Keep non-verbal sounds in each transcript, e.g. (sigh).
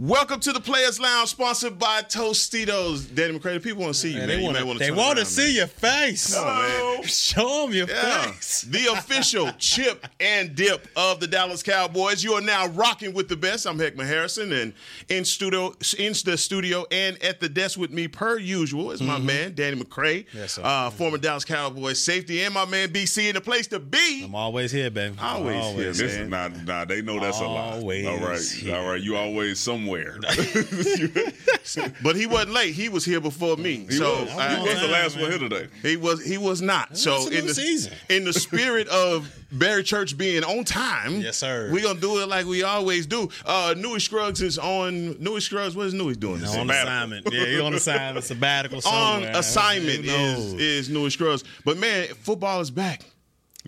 Welcome to the Players Lounge, sponsored by Tostitos. Danny McCray, the people want to see you, man. They want may to wanna they want to see man. your face. Come on, man. Show them your Yeah. face. (laughs) The official chip and dip of the Dallas Cowboys. You are now rocking with the best. I'm Heckman Harrison, and in studio, in the studio, and at the desk with me, per usual, is my man Danny McCray, Mm-hmm. Yes, sir. uh, former Dallas Cowboys safety, and my man BC in the place to be. I'm always here, baby. Always here, This man. is not, nah, they know that's a lie. Always All right, here. all right. You always somewhere. (laughs) But he wasn't late. He was here before me. He so was, I- he was the last man. one here today. He was he was not. So in the season. in the spirit (laughs) of Barry Church being on time, Yes, sir. We're gonna do it like we always do. Uh Newy Scruggs is on Newy Scruggs. What is Newy doing? this on season? assignment. Yeah, you're on assignment, sabbatical (laughs) on assignment Who is knows? is Newy Scruggs. But man, football is back.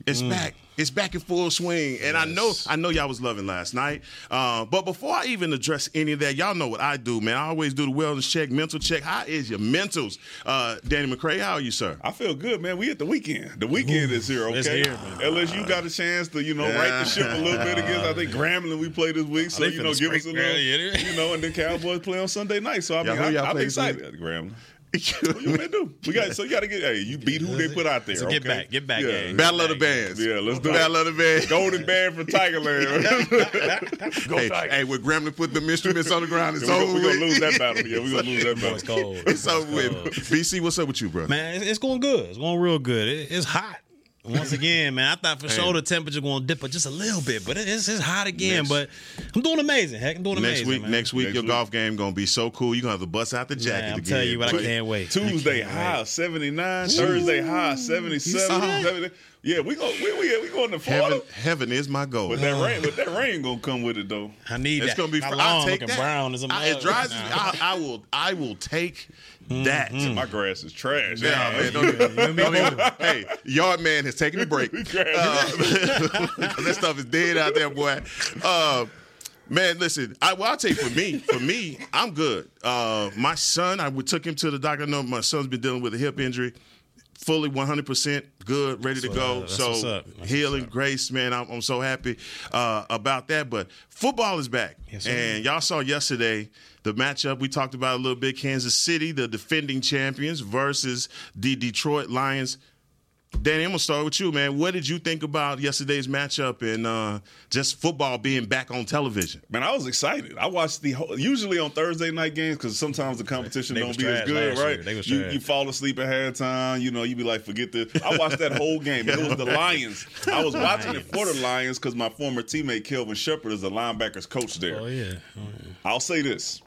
It's Mm. back. It's back in full swing, and I know I know y'all was loving last night. Uh, but before I even address any of that, y'all know what I do, man. I always do the wellness check, mental check. How is your mentals, uh, Danny McCray? How are you, sir? I feel good, man. We at the weekend. The weekend is here, okay? it's here, man. Unless you got a chance to, you know, right the ship a little bit against. I think (laughs) Grambling we play this week, so you know, give us a scrape little, early, ain't it? you know, and the Cowboys play on Sunday night. So I Y'all mean, y'all I, I'm excited. At Grambling. What you gonna do? We got so you got to get. Hey, you beat who they put out there. So get okay? back, get back, gang. Battle of the Bands. Yeah, let's do it. Battle of the Bands. Golden Band from Tigerland. (laughs) Go hey, Tigers. hey, when Grambling put the instruments on the ground, it's We're over. gonna, gonna lose that battle. Yeah, we're gonna (laughs) lose that battle. It's cold. It's over with. BC, what's up with you, bro? Man, it's, it's going good. It's going real good. It, it's hot. Once again, man, I thought for sure the temperature going to dip just a little bit, but it's, it's hot again. Next- but I'm doing amazing. Heck, I'm doing next amazing. week, man. next week, Next your week. golf game gonna be so cool. You're gonna have to bust out the jacket. Man, I'm again. telling you what, I can't wait. Tuesday high 79, Thursday high 77, Uh-huh. 70. Yeah, we go we we, we going to Florida. Heaven, heaven is my goal. But that rain, but that rain gonna come with it though. I need it. It's that. gonna be. My fr- lawn I'll take looking that. brown as a I, it mug dries. right I. I will. I will take that. My grass is trash. Yeah, man. Don't, don't (laughs) hey, yard man has taken a break. (laughs) Uh, (laughs) that stuff is dead out there, boy. Uh, man, listen. I, well, I'll tell you for me. For me, I'm good. Uh, my son, I would- took him to the doctor. I know my son's been dealing with a hip injury. Fully 100% good, ready to go. that's so what's up. That's healing grace, man. I'm, I'm so happy uh, about that. But football is back, Yes, and y'all saw yesterday the matchup we talked about a little bit. Kansas City, the defending champions, versus the Detroit Lions. Danny, I'm gonna start with you, man. What did you think about yesterday's matchup and uh, just football being back on television? Man, I was excited. I watched the whole, usually on Thursday night games because sometimes the competition They don't be as good, right? They you, you fall asleep at halftime. You know, you be like, forget this. I watched that whole game. It was the (laughs) Lions. I was watching it for the Lions because my former teammate Kelvin Shepard is the linebackers coach there. Oh yeah. Oh, yeah. I'll say this.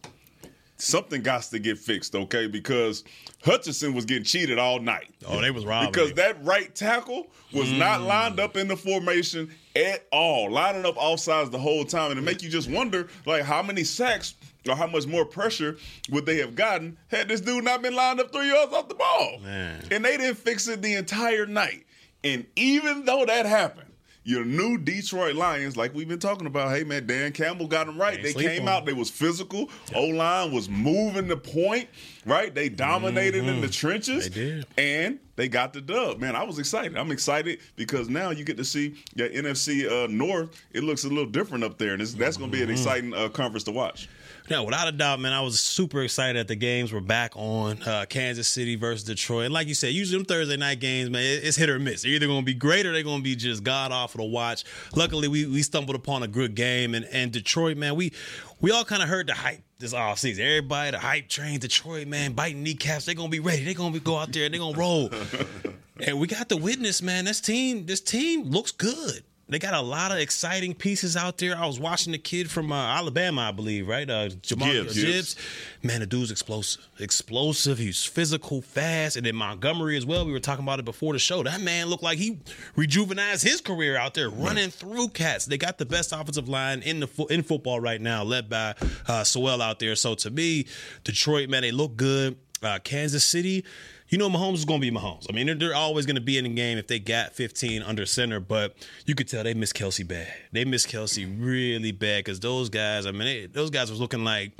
Something got to get fixed, okay? Because Hutchinson was getting cheated all night. Oh, they was robbing. Because that right tackle was not Mm. lined up in the formation at all, lining up all sides the whole time, and it make you just wonder, like, how many sacks or how much more pressure would they have gotten had this dude not been lined up three yards off the ball? Man. And they didn't fix it the entire night. And even though that happened, your new Detroit Lions, like we've been talking about, hey man, Dan Campbell got them right. They came on out, they was physical. O line was moving the point, right? They dominated in the trenches. Mm-hmm. They did. And they got the dub. Man, I was excited. I'm excited because now you get to see your NFC uh, North. It looks a little different up there, and that's going to be an Mm-hmm. exciting uh, conference to watch. Yeah, without a doubt, man. I was super excited that the games were back on uh, Kansas City versus Detroit. And like you said, usually them Thursday night games, man, it's hit or miss. They're either going to be great or they're going to be just god awful to watch. Luckily, we we stumbled upon a good game, and and Detroit, man, we we all kind of heard the hype this off season. Everybody, the hype train, Detroit, man, biting kneecaps. They're gonna be ready. They're gonna be go out there and they're gonna roll. (laughs) and we got the witness, man. This team, this team looks good. They got a lot of exciting pieces out there. I was watching the kid from uh, Alabama, I believe, right? Uh, Jahmyr Gibbs. Gibbs. Man, the dude's explosive. Explosive. He's physical, fast. And then Montgomery as well. We were talking about it before the show. That man looked like he rejuvenized his career out there running through cats. They got the best offensive line in the fo- in football right now, led by uh, Sewell out there. So to me, Detroit, man, they look good. Uh, Kansas City, you know Mahomes is going to be Mahomes. I mean, they're, they're always going to be in the game if they got 15 under center, but you could tell they miss Kelce bad. They miss Kelce really bad because those guys, I mean, they, those guys was looking like,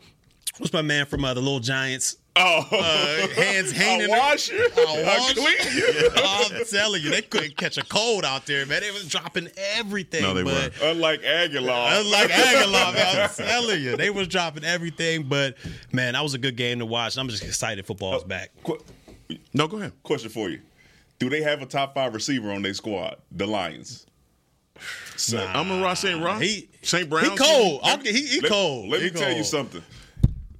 what's my man from uh, the Little Giants? Oh, Uh, hands (laughs) hanging. I wash you. I I wash clean you. (laughs) you. I'm telling you, they couldn't catch a cold out there, man. They was dropping everything. No, they but weren't. Unlike Aguilar. Unlike Aguilar, man, I'm (laughs) telling you, they was dropping everything. But man, that was a good game to watch. I'm just excited football's back. Qu- No, go ahead. question for you: Do they have a top five receiver on their squad? The Lions. So, I'm a Ross St. Ross. He St. Brown. He cold. Okay, he, he let, cold. Let He me tell you something.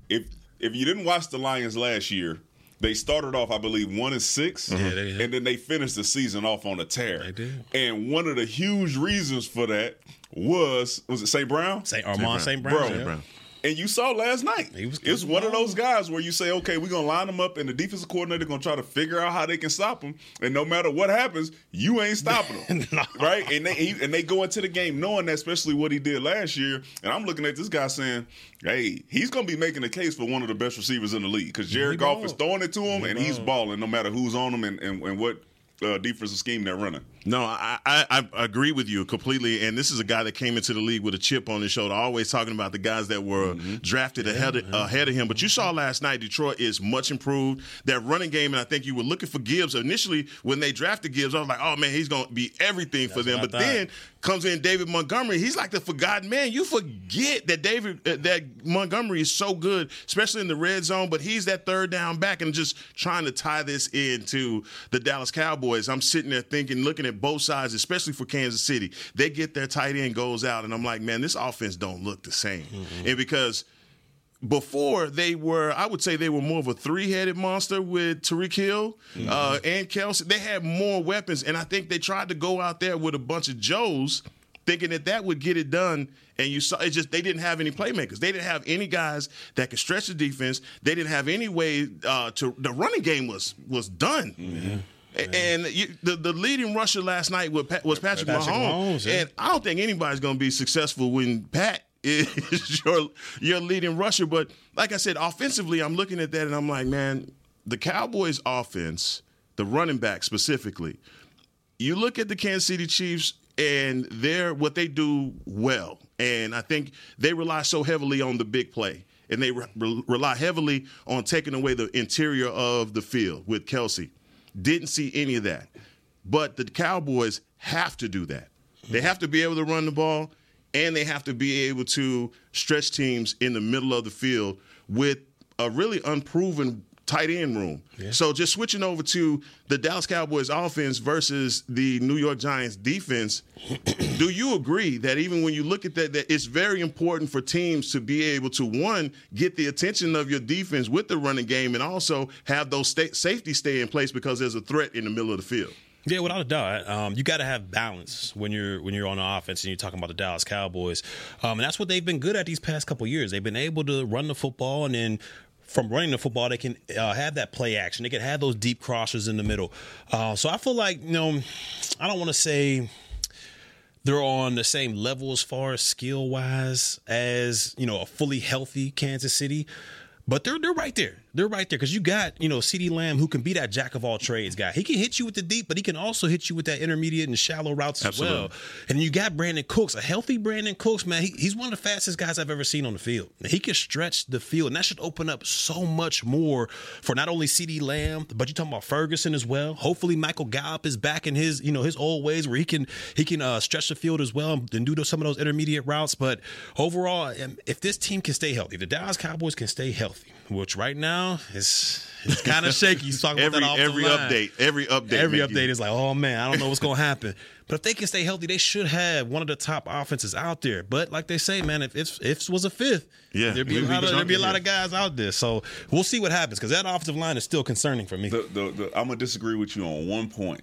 If if you didn't watch the Lions last year, they started off, I believe, one and 6 they and then they finished the season off on a tear. They did. And one of the huge reasons for that was was it St. Brown? Saint Amon-Ra St. Brown. Brown. Bro, yeah. Brown. And you saw last night. He was it's one of those guys where you say, okay, we're gonna line them up, and the defensive coordinator gonna try to figure out how they can stop them. And no matter what happens, you ain't stopping them, (laughs) No. right? And they he, and they go into the game knowing that, especially what he did last year. And I'm looking at this guy saying, hey, he's gonna be making a case for one of the best receivers in the league because Jared Goff is throwing it to him, He and he's balling no matter who's on him and, and, and what uh, defensive scheme they're running. No, I, I I agree with you completely. And this is a guy that came into the league with a chip on his shoulder, always talking about the guys that were drafted ahead of, ahead of him. But you saw last night, Detroit is much improved. That running game, and I think you were looking for Gibbs initially when they drafted Gibbs. I was like, oh man, he's going to be everything for them. But thought. then comes in David Montgomery. He's like the forgotten man. You forget that David uh, that Montgomery is so good, especially in the red zone. But he's that third down back and just trying to tie this into the Dallas Cowboys. I'm sitting there thinking, looking at both sides, especially for Kansas City. They get their tight end goes out, and I'm like, man, this offense don't look the same. And because before they were, I would say they were more of a three-headed monster with Tyreek Hill uh, and Kelce. They had more weapons, and I think they tried to go out there with a bunch of Joes, thinking that that would get it done. And you saw it just they didn't have any playmakers. They didn't have any guys that could stretch the defense. They didn't have any way uh, to. The running game was was done. A- And you, the the leading rusher last night was, was Patrick, Patrick Mahomes, Mahomes, yeah. and I don't think anybody's going to be successful when Pat (laughs) is your your leading rusher. But like I said, offensively, I'm looking at that and I'm like, man, the Cowboys' offense, the running back specifically, you look at the Kansas City Chiefs and they're what they do well, and I think they rely so heavily on the big play. And they re- rely heavily on taking away the interior of the field with Kelce. Didn't see any of that. But the Cowboys have to do that. They have to be able to run the ball and they have to be able to stretch teams in the middle of the field with a really unproven tight end room. So just switching over to the Dallas Cowboys offense versus the New York Giants defense, (coughs) do you agree that even when you look at that, that it's very important for teams to be able to one get the attention of your defense with the running game and also have those sta- safety stay in place because there's a threat in the middle of the field? Yeah, without a doubt, um, you got to have balance when you're when you're on the offense and you're talking about the Dallas Cowboys, um, and that's what they've been good at these past couple years. They've been able to run the football, and then from running the football, they can uh, have that play action. They can have those deep crossers in the middle. Uh, so I feel like you know, I don't want to say they're on the same level as far as skill wise as you know a fully healthy Kansas City. But they're they're right there. They're right there because you got you know CeeDee Lamb who can be that jack of all trades guy. He can hit you with the deep, but he can also hit you with that intermediate and shallow routes as well. And you got Brandin Cooks, a healthy Brandin Cooks, man. He, he's one of the fastest guys I've ever seen on the field. He can stretch the field, and that should open up so much more for not only CeeDee Lamb, but you're talking about Ferguson as well. Hopefully, Michael Gallup is back in his you know his old ways where he can he can uh, stretch the field as well and do some of those intermediate routes. But overall, um, if this team can stay healthy, the Dallas Cowboys can stay healthy, which right now is it's kind of shaky. He's talking Every about that every offensive line. update, every update, Every make you- update is like, oh man, I don't know what's gonna happen. But if they can stay healthy, they should have one of the top offenses out there. But like they say, man, if if if was a fifth, Yeah, there'd be a we'd be lot of there'd be a lot of guys out there. So we'll see what happens because that offensive line is still concerning for me. The, the, the, I'm gonna disagree with you on one point.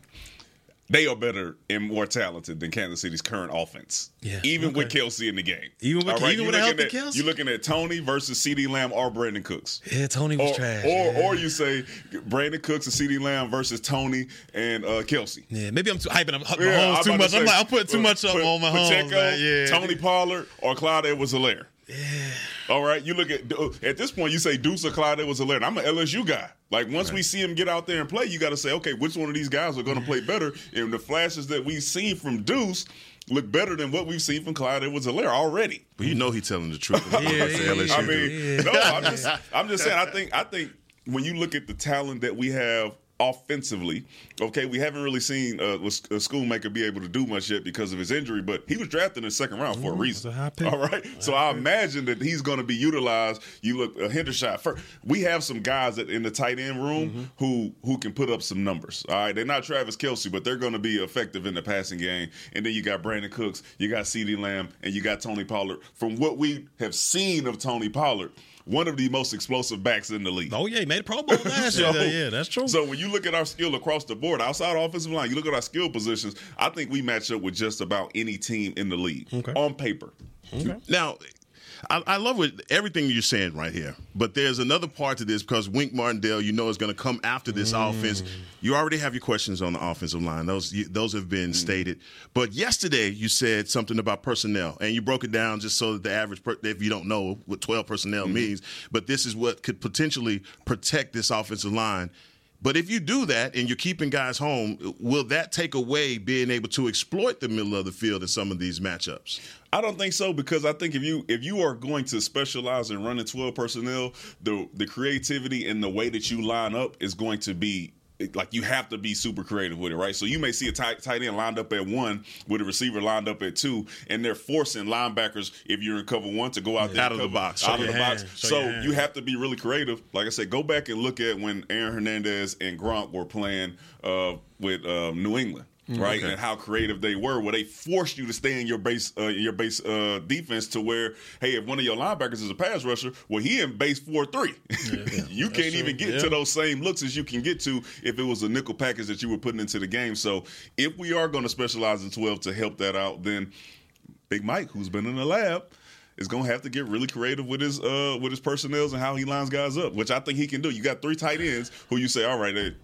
They are better and more talented than Kansas City's current offense. Yeah, even okay. with Kelce in the game. Even with- even you with healthy at, Kelce? You're looking at Tony versus CeeDee Lamb or Brandin Cooks. Yeah, Tony was Or, trash. or, yeah. or you say Brandin Cooks and CeeDee Lamb versus Tony and uh, Kelce. yeah, maybe I'm too hyping up Yeah, Mahomes too much. to I'm like I'm putting too uh, much up Pa- on Mahomes. Pacheco, man. Yeah, Tony Pollard, or Clyde Edwards-Helaire. Yeah. All right, you look at uh, at this point, you say Deuce or Clyde was a learner. I'm an LSU guy. Like once we see him get out there and play, you got to say, okay, which one of these guys are going to play better? And the flashes that we've seen from Deuce look better than what we've seen from Clyde Edwards-Helaire already. But you know he's telling the truth. (laughs) Yeah, yeah, I mean, no, I'm just, I'm just saying. I think, I think when you look at the talent that we have offensively, okay, we haven't really seen uh, a Schoonmaker be able to do much yet because of his injury, but he was drafted in the second round for a reason. a. (laughs) All right, so I imagine that he's going to be utilized. You look a uh, Hendershot. First, we have some guys that in the tight end room who who can put up some numbers. All right, they're not Travis Kelce, but they're going to be effective in the passing game. And then you got Brandin Cooks, you got CeeDee Lamb, and you got Tony Pollard. From what we have seen of Tony Pollard. One of the most explosive backs in the league. Oh yeah, he made a Pro Bowl last (laughs) year. So- yeah, that's true. So when you look at our skill across the board, outside offensive line, you look at our skill positions. I think we match up with just about any team in the league Okay. on paper. Now, I, I love what everything you're saying right here, but there's another part to this because Wink Martindale, you know, is going to come after this mm. offense. You already have your questions on the offensive line; those you, those have been mm. stated. But yesterday, you said something about personnel, and you broke it down just so that the average, per, if you don't know what 12 personnel mm-hmm. means, but this is what could potentially protect this offensive line. But if you do that and you're keeping guys home, will that take away being able to exploit the middle of the field in some of these matchups? I don't think so because I think if you if you are going to specialize in running twelve personnel, the the creativity and the way that you line up is going to be like you have to be super creative with it, right? So you may see a tight, tight end lined up at one with a receiver lined up at two, and they're forcing linebackers if you're in cover one to go out there Out of the box. out Show of the your box. Show So you have to be really creative. Like I said, go back and look at when Aaron Hernandez and Gronk were playing uh, with uh, New England. Right, Okay. and how creative they were, where they forced you to stay in your base, uh, your base uh, defense, to where, hey, if one of your linebackers is a pass rusher, well, he in base four three. (laughs) you can't even get Yeah. to those same looks as you can get to if it was a nickel package that you were putting into the game. So, if we are going to specialize in twelve to help that out, then Big Mike, who's been in the lab, is going to have to get really creative with his uh, with his personnels and how he lines guys up, which I think he can do. You got three tight ends who you say, all right, they,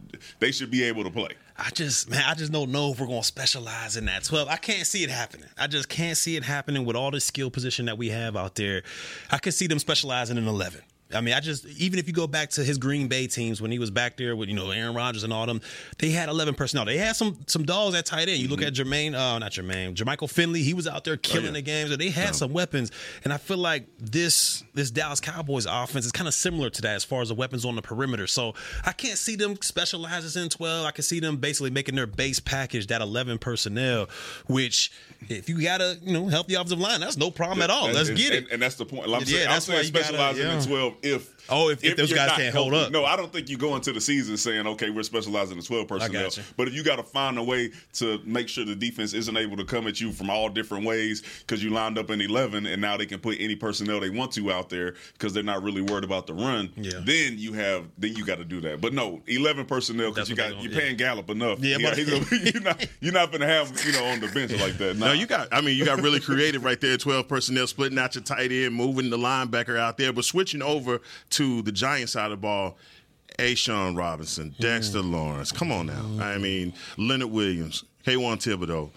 they should be able to play. I just, man, I just don't know if we're going to specialize in that 12. I can't see it happening. I just can't see it happening with all the skill position that we have out there. I can see them specializing in 11. I mean, I just even if you go back to his Green Bay teams when he was back there with you know Aaron Rodgers and all them, they had eleven personnel. They had some some dogs at tight end. You look at Jermaine, uh, not Jermaine, Jermichael Finley. He was out there killing yeah. the games. So they had some weapons, and I feel like this this Dallas Cowboys offense is kind of similar to that as far as the weapons on the perimeter. So I can't see them specializes in twelve. I can see them basically making their base package that eleven personnel, which if you got a you know healthy offensive line, that's no problem at all. Let's and, get it. And, and that's the point. I'm Yeah, saying, I'm that's why saying you gotta- specializing in yeah. 12 if. Oh, if- if those you're guys can't hold up. No, I don't think you go into the season saying, okay, we're specializing in 12 personnel. But if you got to find a way to make sure the defense isn't able to come at you from all different ways because you lined up in 11 and now they can put any personnel they want to out there because they're not really worried about the run, Yeah. then you have then you got to do that. But no, 11 personnel because you got you're gonna- paying Gallup enough. Yeah, you (laughs) you're not you're not going to have you know on the bench like that. Nah. No, you got. I mean, you got really creative right there. Twelve personnel, splitting out your tight end, moving the linebacker out there, but switching over to the Giant side of the ball. A'Shawn Robinson, Dexter Lawrence. Come on now. I mean, Leonard Williams, Kayvon Thibodeaux.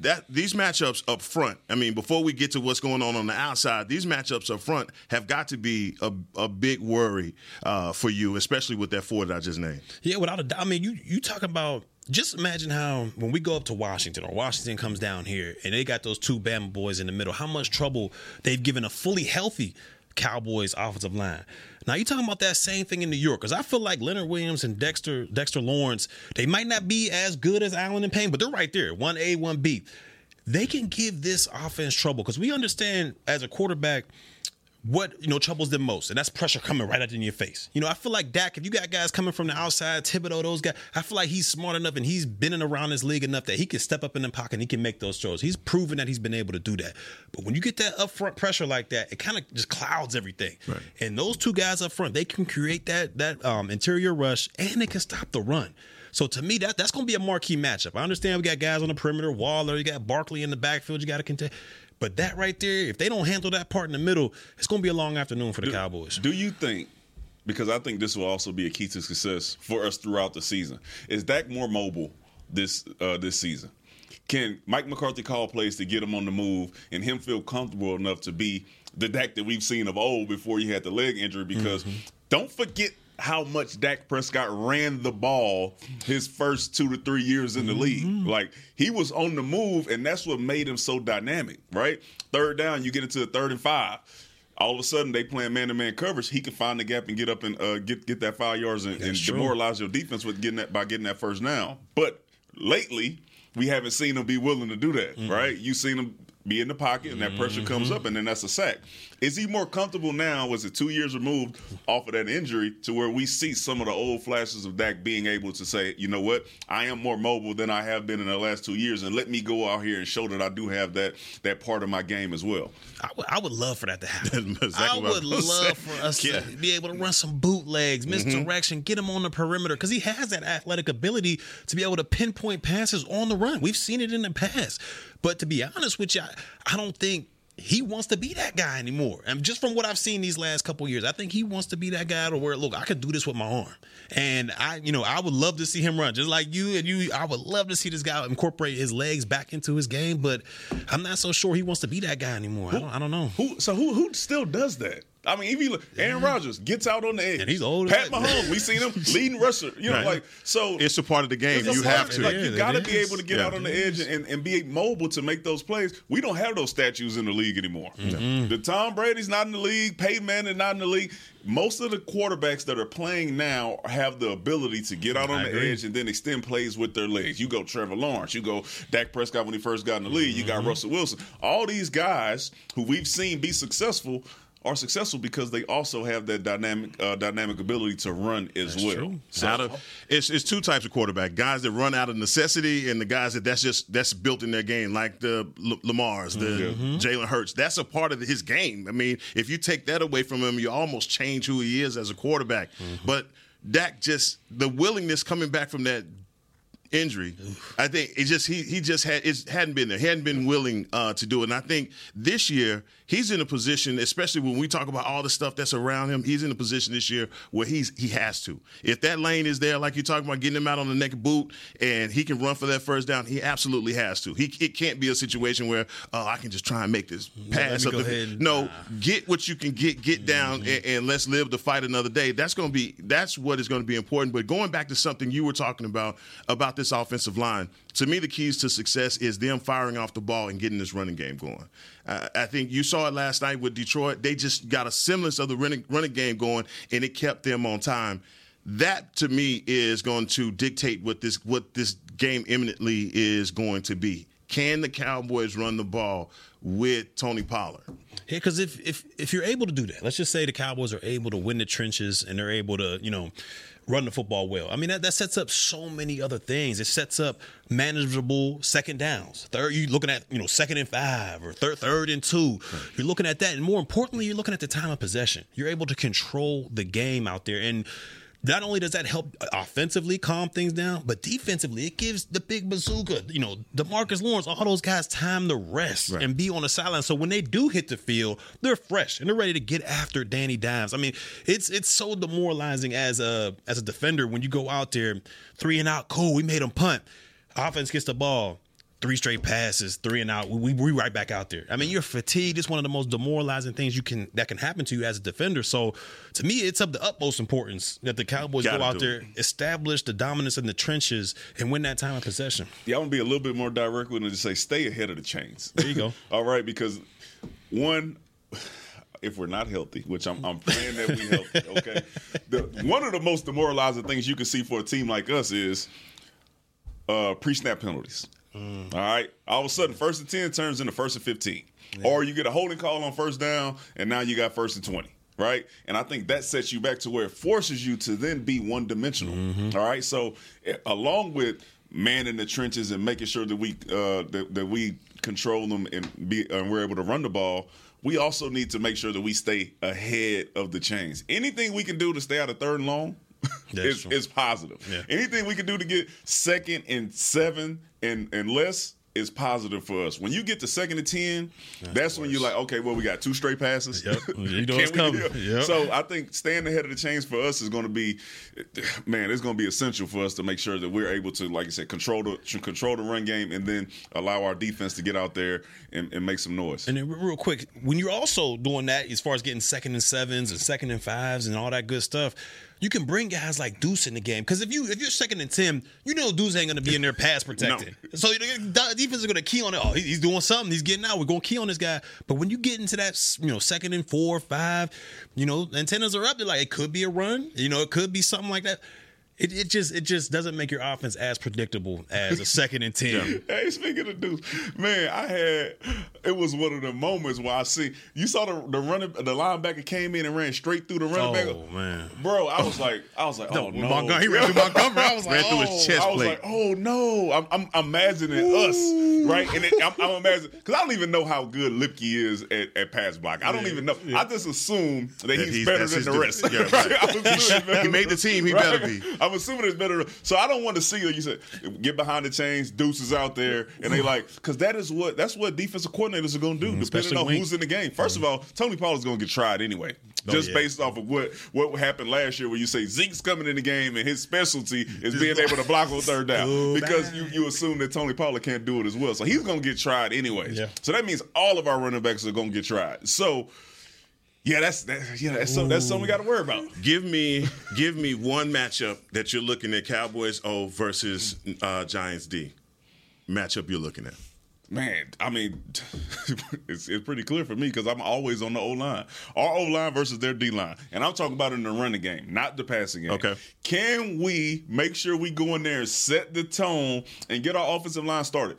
That these matchups up front. I mean, before we get to what's going on on the outside, these matchups up front have got to be a, a big worry uh, for you, especially with that four that I just named. Yeah, without a doubt. I mean, you you talk about just imagine how when we go up to Washington or Washington comes down here and they got those two Bama boys in the middle, how much trouble they've given a fully healthy Cowboys offensive line. Now you talking about that same thing in New York because I feel like Leonard Williams and Dexter Dexter Lawrence they might not be as good as Allen and Payne, but they're right there, one A, one B. They can give this offense trouble because we understand as a quarterback what you know troubles them most, and that's pressure coming right at in your face. You know, I feel like Dak. If you got guys coming from the outside, Thibodeaux, those guys, I feel like he's smart enough and he's been in around this league enough that he can step up in the pocket and he can make those throws. He's proven that he's been able to do that. But when you get that upfront pressure like that, it kind of just clouds everything. Right. And those two guys up front, they can create that that um, interior rush and they can stop the run. So to me, that that's going to be a marquee matchup. I understand we got guys on the perimeter, Waller, you got Barkley in the backfield, you got to contend. But that right there, if they don't handle that part in the middle, it's going to be a long afternoon for the do, Cowboys. Do you think? Because I think this will also be a key to success for us throughout the season. Is Dak more mobile this uh, this season? Can Mike McCarthy call plays to get him on the move and him feel comfortable enough to be the Dak that we've seen of old before he had the leg injury? Because mm-hmm. don't forget how much Dak Prescott ran the ball his first two to three years in the league. Mm-hmm. Like he was on the move, and that's what made him so dynamic, right? Third down, you get into the third and five. All of a sudden, they playing man to man coverage. He can find the gap and get up and uh, get get that five yards and, and demoralize your defense with getting that by getting that first down. But lately, we haven't seen him be willing to do that, mm-hmm. right? You've seen him be in the pocket, and that pressure mm-hmm. comes up, and then that's a sack. Is he more comfortable now? Was it two years removed off of that injury to where we see some of the old flashes of Dak being able to say, you know what, I am more mobile than I have been in the last two years, and let me go out here and show that I do have that that part of my game as well. I would, love for that to (laughs) happen. exactly I would love for us yeah. to be able to run some bootlegs, mm-hmm. misdirection, mm-hmm. get him on the perimeter because he has that athletic ability to be able to pinpoint passes on the run. We've seen it in the past. But to be honest with you, I, I don't think he wants to be that guy anymore. And just from what I've seen these last couple years, I think he wants to be that guy to where look, I could do this with my arm. And I, you know, I would love to see him run just like you and you. I would love to see this guy incorporate his legs back into his game, but I'm not so sure he wants to be that guy anymore. Who, I, don't, I don't know. Who so who who still does that? I mean, if you look, Aaron Rodgers gets out on the edge. And he's old. Pat Mahomes, we seen him (laughs) leading rusher. You know, right. like so. It's a part of the game. You have to. Like, yeah, you got to be able to get yeah, out on the edge and, and be mobile to make those plays. We don't have those statues in the league anymore. Mm-hmm. The Tom Brady's not in the league. Peyton Manning not in the league. Most of the quarterbacks that are playing now have the ability to get out on I the agree. edge and then extend plays with their legs. You go Trevor Lawrence. You go Dak Prescott when he first got in the league. Mm-hmm. You got mm-hmm. Russell Wilson. All these guys who we've seen be successful are successful because they also have that dynamic uh, dynamic ability to run as that's well. True. So, of, it's, it's two types of quarterback: guys that run out of necessity, and the guys that that's just that's built in their game, like the L- Lamar's, the mm-hmm. Jalen Hurts. That's a part of his game. I mean, if you take that away from him, you almost change who he is as a quarterback. Mm-hmm. But Dak just the willingness coming back from that injury. I think it just he he just had it hadn't been there. He hadn't been willing uh, to do it. And I think this year he's in a position, especially when we talk about all the stuff that's around him, he's in a position this year where he's he has to. If that lane is there, like you're talking about, getting him out on the naked boot, and he can run for that first down, he absolutely has to. He it can't be a situation where oh I can just try and make this pass. Up the, no, nah. get what you can get, get down, mm-hmm. and, and, let's live to fight another day. That's going to be that's what is going to be important. But going back to something you were talking about about this offensive line, to me the keys to success is them firing off the ball and getting this running game going. Uh, I think you saw it last night with Detroit. They just got a semblance of the running, running game going, and it kept them on time. That to me is going to dictate what this what this game imminently is going to be. Can the Cowboys run the ball with Tony Pollard? Yeah, because if if if you're able to do that, let's just say the Cowboys are able to win the trenches and they're able to, you know, run the football well. I mean, that, that sets up so many other things. It sets up manageable second downs. Third, you're looking at, you know, second and five or third, third and two. You're looking at that. And more importantly, you're looking at the time of possession. You're able to control the game out there. And not only does that help offensively calm things down, but defensively, it gives the big bazooka, you know, Demarcus Lawrence, all those guys time to rest right. and be on the sideline. So when they do hit the field, they're fresh and they're ready to get after Danny Dimes. I mean, it's it's so demoralizing as a as a defender when you go out there three and out, cool, we made them punt. Offense gets the ball three straight passes, three and out. We, we right back out there. I mean, you're fatigued. It's one of the most demoralizing things you can that can happen to you as a defender. So to me, it's of the utmost importance that the Cowboys go out there, it. establish the dominance in the trenches, and win that time of possession. Yeah, I'm gonna be a little bit more direct with it to say stay ahead of the chains. There you go. (laughs) All right, because one if we're not healthy, which I'm, I'm praying that we healthy. Okay, (laughs) the, one of the most demoralizing things you can see for a team like us is uh, pre-snap penalties. Mm. All right. All of a sudden, first and 10 turns into first and 15. Yeah. Or you get a holding call on first down, and now you got first and 20. Right. And I think that sets you back to where it forces you to then be one dimensional. Mm-hmm. All right. So, eh, along with man in the trenches and making sure that we uh, that, that we control them and be and we're able to run the ball, we also need to make sure that we stay ahead of the chains. Anything we can do to stay out of third and long, (laughs) is, is positive. Yeah. Anything we can do to get second and seven and, and less is positive for us. When you get to second and ten, that's, when you're like, okay, well, we got two straight passes. Yep. (laughs) You know it's coming. Yep. So I think staying ahead of the chains for us is going to be, man, it's going to be essential for us to make sure that we're able to, like I said, control the control the run game and then allow our defense to get out there and, and make some noise. And then real quick, when you're also doing that, as far as getting second and sevens and second and fives and all that good stuff, you can bring guys like Deuce in the game. Because if you if you're second and ten, you know Deuce ain't gonna be in there pass protecting. So the defense is gonna key on it. Oh, he's doing something. He's getting out. We're gonna key on this guy. But when you get into that, you know, second and four, five, you know, antennas are up. They're like, it could be a run. You know, it could be something like that. It, it just it just doesn't make your offense as predictable as a second and ten. (laughs) Hey, speaking of dudes, man, I had it was one of the moments where I see you saw the the running the linebacker came in and ran straight through the running back. Oh man. Bro, I was like, I was like, oh no, Montgomery, he ran through Montgomery. I was like, (laughs) Ran through oh. his chest I was plate. like, oh no, I'm, I'm imagining us, right? And it, I'm, I'm imagining because I don't even know how good Lipke is at, at pass block. I don't even know. I just assume that, he's, he's- better than the dude. rest. Yeah, (laughs) right? right. He made the team, he better be. I'm assuming it's better. So I don't want to see like you said, get behind the chains, deuces out there, and they like because that is what that's what defensive coordinators are going to do, depending especially on wing. who's in the game. 1st of all, Tony Pollard is going to get tried anyway, just yeah. based off of what what happened last year, where you say Zeke's coming in the game and his specialty is being able to block on (laughs) third down because you, you assume that Tony Pollard can't do it as well. So he's going to get tried anyway. Yeah. So that means all of our running backs are going to get tried. So. Yeah, that's that, yeah, that's so, that's something we got to worry about. Give me give me one matchup that you're looking at Cowboys O versus uh, Giants D. Matchup you're looking at. Man, I mean, (laughs) it's, it's pretty clear for me because I'm always on the O line. Our O line versus their D line. And I'm talking about in the running game, not the passing game. Okay. Can we make sure we go in there and set the tone and get our offensive line started?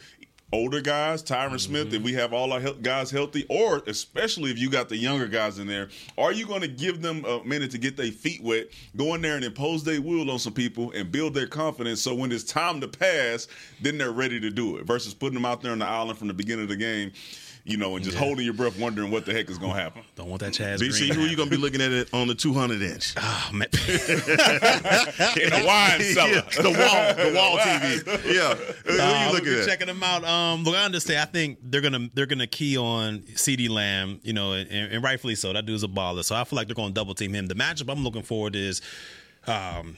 Older guys, Tyron Smith, if mm-hmm. we have all our he- guys healthy, or especially if you got the younger guys in there, are you going to give them a minute to get their feet wet, go in there and impose their will on some people and build their confidence so when it's time to pass, then they're ready to do it versus putting them out there on the island from the beginning of the game, you know, and just holding your breath wondering what the heck is going to happen. Don't want that Chaz BC, Green. who you gonna be looking at it on the 200 inch? Oh, (laughs) man. (laughs) In a wine cellar. Yeah, (laughs) the wall, the wall TV. Yeah, who Nah, you we'll looking be at? checking them out. Um, look, I understand. I think they're gonna they're gonna key on CeeDee Lamb, you know, and, and rightfully so. That dude's a baller. So I feel like they're gonna double team him. The matchup I'm looking forward is, um,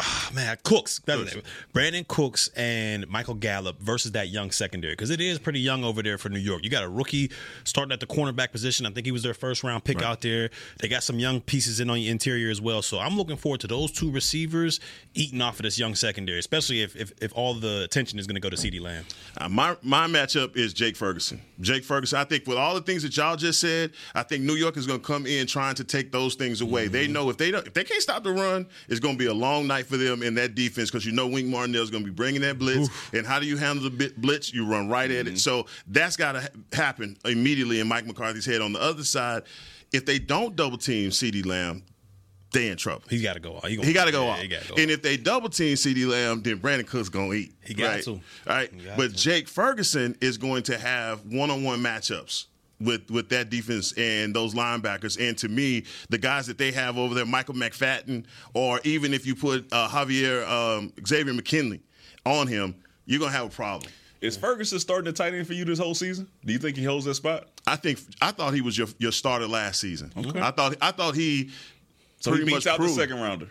ah, man, Cooks. That's name. Brandin Cooks and Michael Gallup versus that young secondary because it is pretty young over there for New York. You got a rookie starting at the cornerback position. I think he was their first round pick out there. They got some young pieces in on the interior as well. So I'm looking forward to those two receivers eating off of this young secondary, especially if if, if all the attention is going to go to CeeDee Lamb. Uh, my my matchup is Jake Ferguson. Jake Ferguson. I think with all the things that y'all just said, I think New York is going to come in trying to take those things away. They know if they don't, if they can't stop the run, it's going to be a long night for them in that defense because you know Wink Martindale is going to be bringing that blitz. And how do you handle the blitz? You run right at it. Mm-hmm. So that's got to ha- happen immediately in Mike McCarthy's head. On the other side, if they don't double team CeeDee Lamb, they in trouble. He's got to go off. He, He got to go yeah, off. He got to go and off. if they double team CeeDee Lamb, then Brandin Cook's gonna eat. He got right? to. All right. But to. Jake Ferguson is going to have one on one matchups. With, with that defense and those linebackers, and to me, the guys that they have over there, Micah McFadden, or even if you put uh, Javier um, Xavier McKinney on him, you're gonna have a problem. Is Ferguson starting to tight end for you this whole season? Do you think he holds that spot? I think I thought he was your your starter last season. Okay. I thought I thought he So pretty he beats much out proved. the second rounder.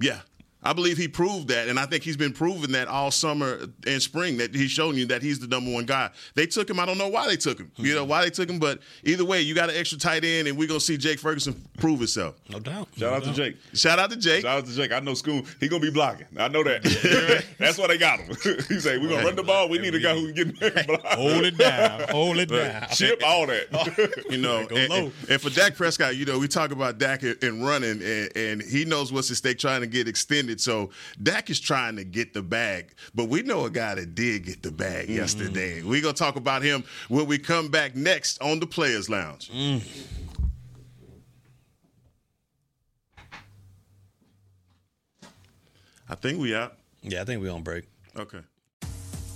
Yeah. I believe he proved that, and I think he's been proving that all summer and spring that he's shown you that he's the number one guy. They took him. I don't know why they took him. You know why they took him, but either way, you got an extra tight end, and we're gonna see Jake Ferguson prove himself. no doubt. Shout No out to. Jake. Shout out to Jake. Shout out to Jake. I know school. He gonna be blocking. I know that. (laughs) That's why they got him. (laughs) he say we're gonna run the ball. We need a guy who can get (laughs) in block. Hold it down. Hold it down. Chip all that. You know, and, and- and for Dak Prescott, you know, we talk about Dak and, and running, and, and he knows what's at stake, trying to get extended. So Dak is trying to get the bag, but we know a guy that did get the bag Mm-hmm. yesterday. We're gonna talk about him when we come back next on the Players Lounge. Mm. I think we out. Yeah, I think we on break. Okay.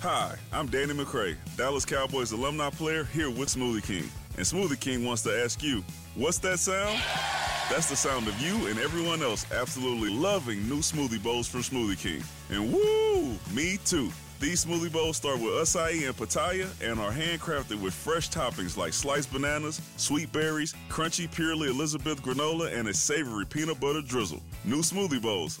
Hi, I'm Danny McCray, Dallas Cowboys alumni player here with Smoothie King. And Smoothie King wants to ask you, what's that sound? That's the sound of you and everyone else absolutely loving new smoothie bowls from Smoothie King. And woo, me too. These smoothie bowls start with acai and pitaya and are handcrafted with fresh toppings like sliced bananas, sweet berries, crunchy purely Elizabeth granola, and a savory peanut butter drizzle. New smoothie bowls,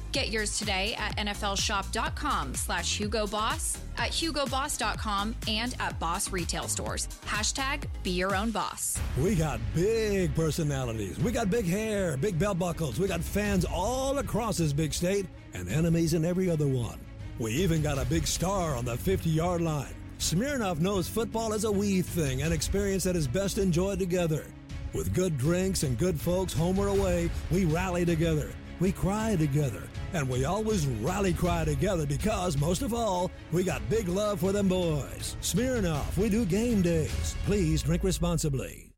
Get yours today at nflshop.com slash Hugo Boss, at hugoboss.com, and at Boss retail stores. Hashtag be your own boss. We got big personalities. We got big hair, big belt buckles. We got fans all across this big state and enemies in every other one. We even got a big star on the 50 yard line. Smirnoff knows football is a we thing, an experience that is best enjoyed together. With good drinks and good folks home or away, we rally together. We cry together. And we always rally cry together because, most of all, we got big love for them boys. Smirnoff, we do game days. Please drink responsibly.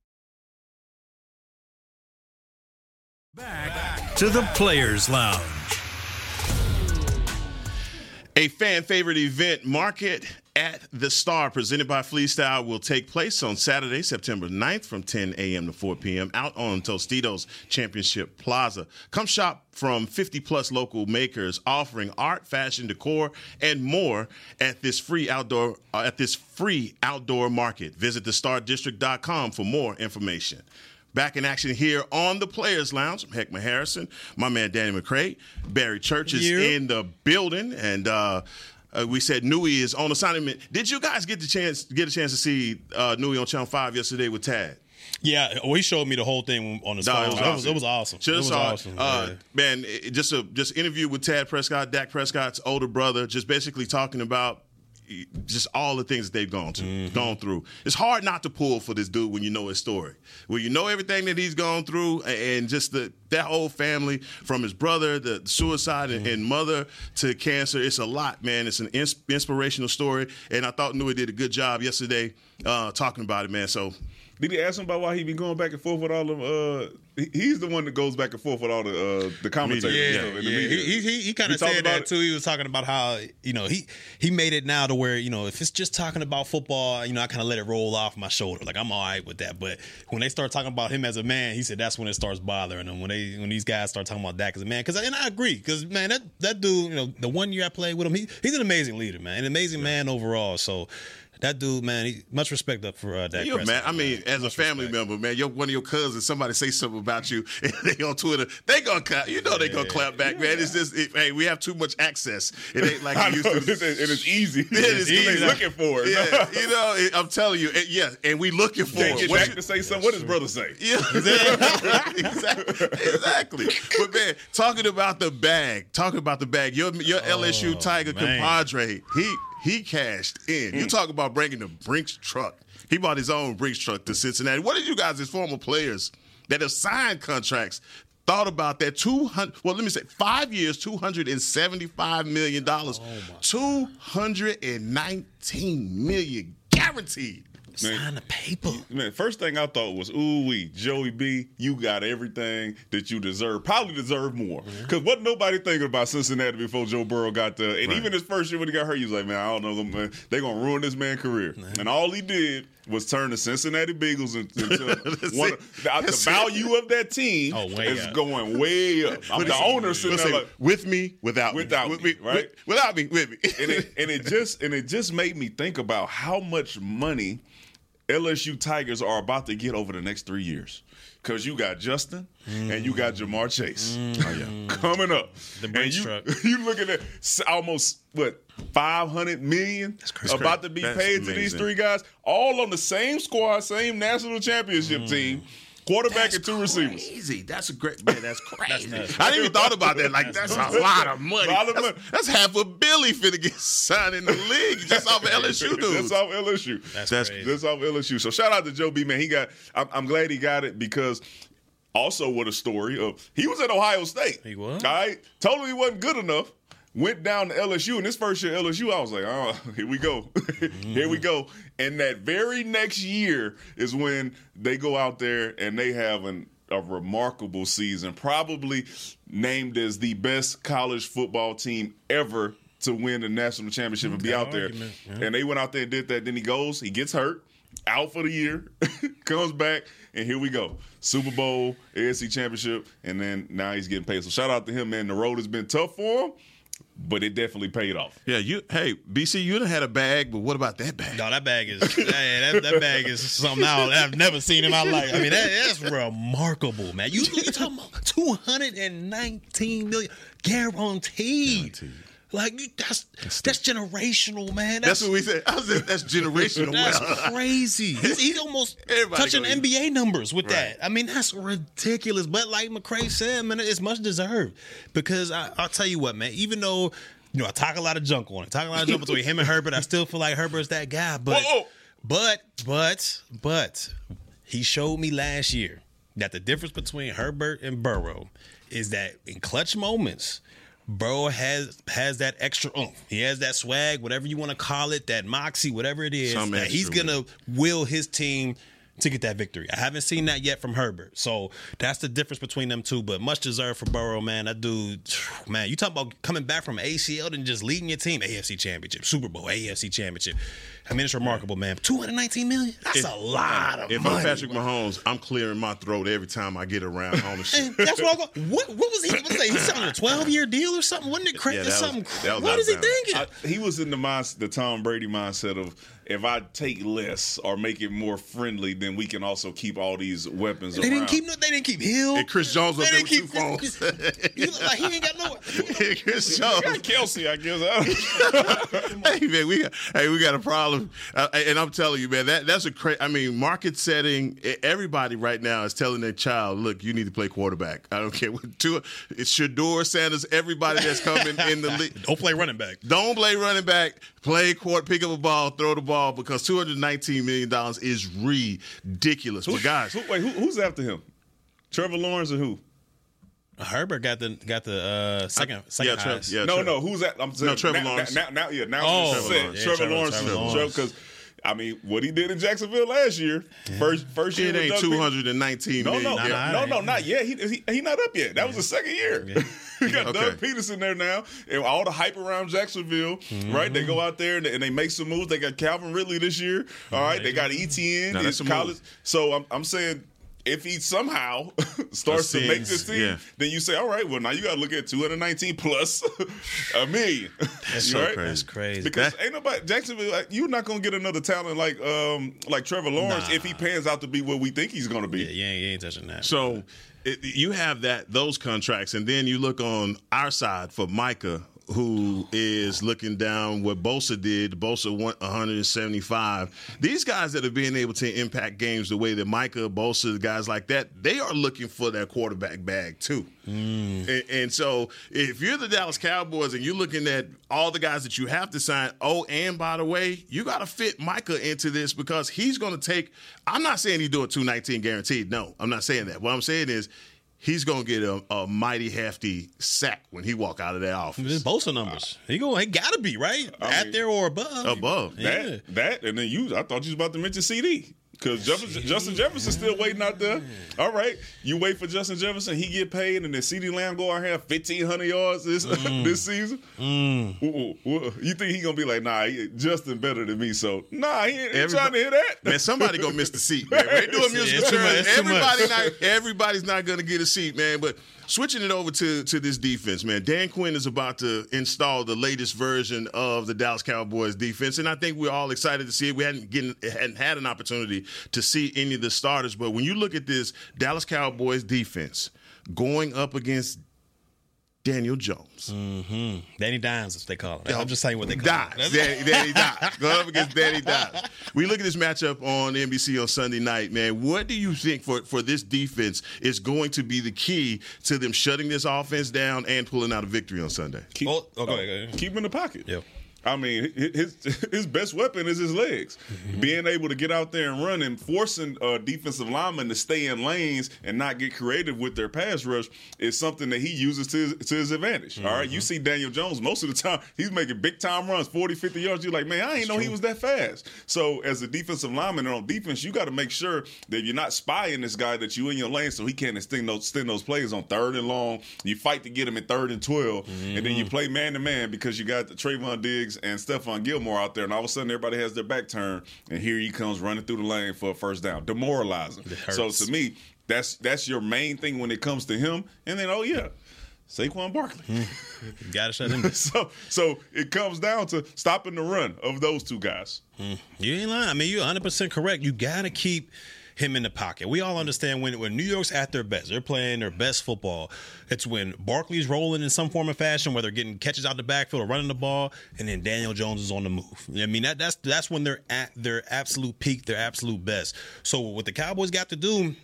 Back to the Players Lounge. A fan favorite event, Market at the Star, presented by Freestyle, will take place on Saturday, September 9th from 10 a.m. to 4 p.m. out on Tostitos Championship Plaza. Come shop from 50 plus local makers offering art, fashion, decor, and more at this free outdoor uh, at this free outdoor market. Visit thestardistrict.com for more information. Back in action here on the Players Lounge. I'm Heckman Harrison, my man Danny McCray. Barry Church is You. in the building, and uh, uh, we said Newy is on assignment. Did you guys get the chance get a chance to see uh, Newy on Channel Five yesterday with Tad? Yeah, well, he showed me the whole thing on his No, phone. it was That was, awesome. it was awesome. It was saw awesome. Uh, yeah. Man, it- just a just interview with Tad Prescott, Dak Prescott's older brother, just basically talking about just all the things that they've gone to, Mm-hmm. gone through. It's hard not to pull for this dude when you know his story, when you know everything that he's gone through, and just the that whole family from his brother, the suicide, and, Mm-hmm. and mother to cancer. It's a lot, man. It's an ins- inspirational story, and I thought Newy did a good job yesterday uh, talking about it, man. So. Did he ask him about why he been going back and forth with all them? Uh, he's the one that goes back and forth with all the uh, the commentators Yeah, yeah. the. He he, he kind of said about that it? too. He was talking about how you know he he made it now to where you know if it's just talking about football, you know I kind of let it roll off my shoulder. Like I'm all right with that. But when they start talking about him as a man, he said that's when it starts bothering him. When they when these guys start talking about Dak as a man, because and I agree, because man that that dude, you know the one year I played with him, he, he's an amazing leader, man, an amazing man overall. So. That dude, man, he, much respect up for uh. You're Prescott, mad. I mean, man. as a Much family respect. member, man, you're one of your cousins. Somebody say something about you, (laughs) and they on Twitter, they gonna clap. You know they gonna clap back, man. It's just, it, hey, we have too much access. It ain't like (laughs) I it know, used (laughs) and to. it's easy. It is easy. looking for it. Yeah, you know, it, I'm telling you, it, yeah, and we looking for Can't it. get What back you- to say something. What does brother say? yeah, exactly. exactly. But man, talking about the bag, talking about the bag. Your your LSU Tiger man. compadre, he he cashed in. You mm. talk about bringing the Brinks truck. He bought his own Brinks truck to Cincinnati. What did you guys, as former players that have signed contracts, thought about that? Two hundred. Well, let me say five years, two hundred and seventy-five million dollars, oh, two hundred and nineteen million guaranteed. Sign the paper. Man, first thing I thought was, ooh wee, Joey B, you got everything that you deserve. Probably deserve more. Because what nobody thinking about Cincinnati before Joe Burrow got there. And even his first year when he got hurt, he was like, man, I don't know, man, they gonna ruin this man's career. And all he did was turn the Cincinnati Bengals into (laughs) one of, the, the value of that team Oh, is up. going way up. (laughs) I'm the owner sitting there like, with me, without, Without me, with me, right? with- without me, with me. and it (laughs) and it just and it just made me think about how much money LSU Tigers are about to get over the next three years. Because you got Justin and you got Ja'Marr Chase. Mm. Oh, (laughs) Coming up. The and you, truck. (laughs) you looking at almost, what, 500 million about to be That's paid to these three guys, all on the same squad, same national championship mm. team, quarterback and two receivers. Easy. That's a great man. That's (laughs) crazy. that's I didn't even thought about that. Like (laughs) that's, a lot of money. Lot of that's, money. that's half a billy finna get signed in the league just off of LSU dudes. (laughs) That's off LSU. That's, That's- crazy. That's off LSU. So shout out to Joe B. Man. He got. I'm, I'm glad he got it because. Also, what a story of he was at Ohio State. He was? All right, totally wasn't good enough. Went down to LSU, and this first year LSU, I was like, oh, (laughs) here we go, (laughs) here we mm. go. And that very next year is when they go out there and they have an, a remarkable season, probably named as the best college football team ever to win the national championship and be out there. argument, And they went out there and did that. Then he goes, he gets hurt, out for the year, (laughs) comes back, and here we go. Super Bowl, AFC Championship, and then now he's getting paid. So shout out to him, man. The road has been tough for him, but it definitely paid off. Yeah, you. Hey, BC, you done had a bag, but what about that bag? No, that bag is that, that, that bag is something I don't- I've never seen in my life. I mean, that, that's remarkable, man. You you talking about two hundred and nineteen million guaranteed. Like you- that's that's generational, man. That's That's what we said. I said that's generational. (laughs) that's crazy. He's, he's almost (laughs) Everybody touching gonna- NBA numbers with Right. that. I mean, that's ridiculous. But like McCray said, man, it's much deserved because I, I'll tell you what, man. Even though you know I talk a lot of junk on it, talk a lot of junk between him and Herbert, I still feel like Herbert's that guy. But Whoa. but but but he showed me last year that the difference between Herbert and Burrow is that in clutch moments. Burrow has has that extra oomph. He has that swag, whatever you want to call it, that moxie, whatever it is. That he's gonna will his team to get that victory. I haven't seen that yet from Herbert. So that's the difference between them two. But much deserved for Burrow, man. That dude, (sighs) man, you talk about coming back from ACL and just leading your team, AFC Championship, Super Bowl, AFC Championship. I mean, it's remarkable, man. 219 million? That's If- a lot of If money. I'm Patrick Mahomes, I'm clearing my throat every time I get around ownership. (laughs) That's what I go. (laughs) What, what was he? What was that? He signed a 12 year deal or something? Wasn't it crazy? Yeah, was- something was What he thinking? I, he was in the mind, the Tom Brady mindset of if I take less or make it more friendly, then we can also keep all these weapons they around. didn't keep. no- They didn't keep Hill. And Chris Jones up They there didn't with two phones. He (laughs) look like he ain't got no. Chris Jones. Kelce, I guess. Hey man, we got hey we got a problem, uh, and I'm telling you, man, that that's a crazy. I mean, market setting. Everybody right now is telling their child, look, you need to play quarterback. I don't care what. Two, it's Shedeur Sanders. Everybody that's coming in the league. (laughs) Don't play running back. Don't play running back. Play court, pick up a ball, throw the ball because two hundred nineteen million dollars is ridiculous. But guys, Who, wait, who, who's after him? Trevor Lawrence or who? Herbert got the got the uh, second second yeah, Trev- highest. yeah, no, Trev- no, who's that? I'm saying No, Trevor now, Lawrence. Now, now, yeah, now Oh, Trevor. Lawrence. Yeah, Trevor, Trevor- Lawrence, Trevor Lawrence. because I mean, what he did in Jacksonville last year, first first year it ain't Doug two Pederson- hundred and nineteen No, no, nah, no, nah, no, ain't. not yet. He, he he not up yet. That was the second year. we (laughs) got Okay. Doug Pederson there now, and all the hype around Jacksonville. Right, they go out there and they, and they make some moves. They got Calvin Ridley this year. All right, they got ETN. Now, in that's college. move. So I'm I'm saying. If he somehow (laughs) starts to make this team, yeah. then you say, "All right, well now you got to look at 219 plus (laughs) a million. (laughs) That's so right? crazy. That's crazy. Because ain't nobody Jacksonville. Like, you're not gonna get another talent like um like Trevor Lawrence Nah. if he pans out to be what we think he's gonna be. Yeah, you ain't, you ain't touching that. So it, you have that those contracts, and then you look on our side for Micah, who is looking down what Bosa did. Bosa went 175. These guys that are being able to impact games the way that Micah, Bosa, guys like that, they are looking for their quarterback bag too. Mm. And, and so if you're the Dallas Cowboys and you're looking at all the guys that you have to sign, oh, and by the way, you got to fit Micah into this because he's going to take. I'm not saying he's doing 219 guaranteed. No, I'm not saying that. What I'm saying is he's going to get a, a mighty hefty sack when he walk out of that office. His Bosa numbers. He go. He gotta be right I at mean- there or above. Above. Yeah. That that and then you I thought you was about to mention CeeDee. Because Justin Jefferson's still waiting out there. All right, you wait for Justin Jefferson, he get paid, and then CeeDee Lamb go out here fifteen hundred yards this (laughs) mm. this season. Mm. Ooh, ooh, ooh. You think he gonna be like, nah, he, Justin better than me? So nah, he ain't, ain't trying to hear that. Man, somebody gonna miss the seat, man. When they do a (laughs) musical it's too much, it's too everybody much. not everybody's not gonna get a seat, man. But switching it over to to this defense, man. Dan Quinn is about to install the latest version of the Dallas Cowboys defense, and I think we're all excited to see it. We hadn't getting, hadn't had an opportunity to see any of the starters, but when you look at this Dallas Cowboys defense going up against Daniel Jones. Mm-hmm. Danny Dimes, as they call him. I'm just saying what they call Dimes. him. Danny, Danny Dimes. Going up against Danny Dimes. We look at this matchup on NBC on Sunday night, man. What do you think for, for this defense is going to be the key to them shutting this offense down and pulling out a victory on Sunday? Keep, Oh, okay, uh, okay. keep him in the pocket. Yep. I mean, his (laughs) his best weapon is his legs. Mm-hmm. Being able to get out there and run and forcing uh, defensive linemen to stay in lanes and not get creative with their pass rush is something that he uses to his, to his advantage. All right, you Mm-hmm. see Daniel Jones most of the time (laughs) he's making big time runs, 40, 50 yards. You're like, man, I ain't know he was that fast. So as a defensive lineman and on defense, you got to make sure that you're not spying this guy that you in your lane so he can't extend those extend those plays on third and long. You fight to get him in third and 12 and then Mm-hmm. you play man to man because you got the Trevon Diggs and Stephon Gilmore out there, and all of a sudden everybody has their back turned, and here he comes running through the lane for a first down, demoralizing. So to me, that's that's your main thing when it comes to him. And then oh yeah, Saquon Barkley. You mm. (laughs) gotta shut him down. so so it comes down to stopping the run of those two guys. Mm. You ain't lying. I mean, you're 100 percent correct. You gotta keep him in the pocket. We all understand when when New York's at their best, they're playing their best football. It's when Barkley's rolling in some form or fashion, whether getting catches out the backfield or running the ball, and then Daniel Jones is on the move. I mean, that that's that's when they're at their absolute peak, their absolute best. So what the Cowboys got to do,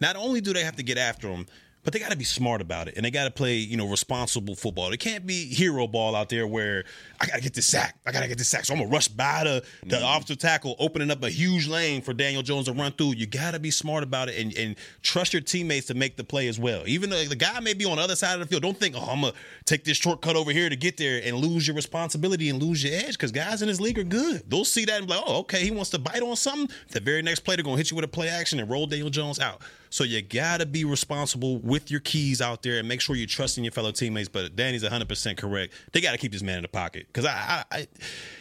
not only do they have to get after him. But they got to be smart about it, and they got to play, you know, responsible football. It can't be hero ball out there where I got to get this sack. I got to get this sack, so I'm gonna rush by the the mm-hmm. offensive tackle, opening up a huge lane for Daniel Jones to run through. You got to be smart about it and, and trust your teammates to make the play as well. Even though the guy may be on the other side of the field, don't think, oh, I'm gonna take this shortcut over here to get there and lose your responsibility and lose your edge. Because guys in this league are good. They'll see that and be like, oh, okay, he wants to bite on something. The very next play, they're gonna hit you with a play action and roll Daniel Jones out. So you gotta be responsible with your keys out there and make sure you're trusting your fellow teammates. But Danny's 100 percent correct. They gotta keep this man in the pocket because I, I, I,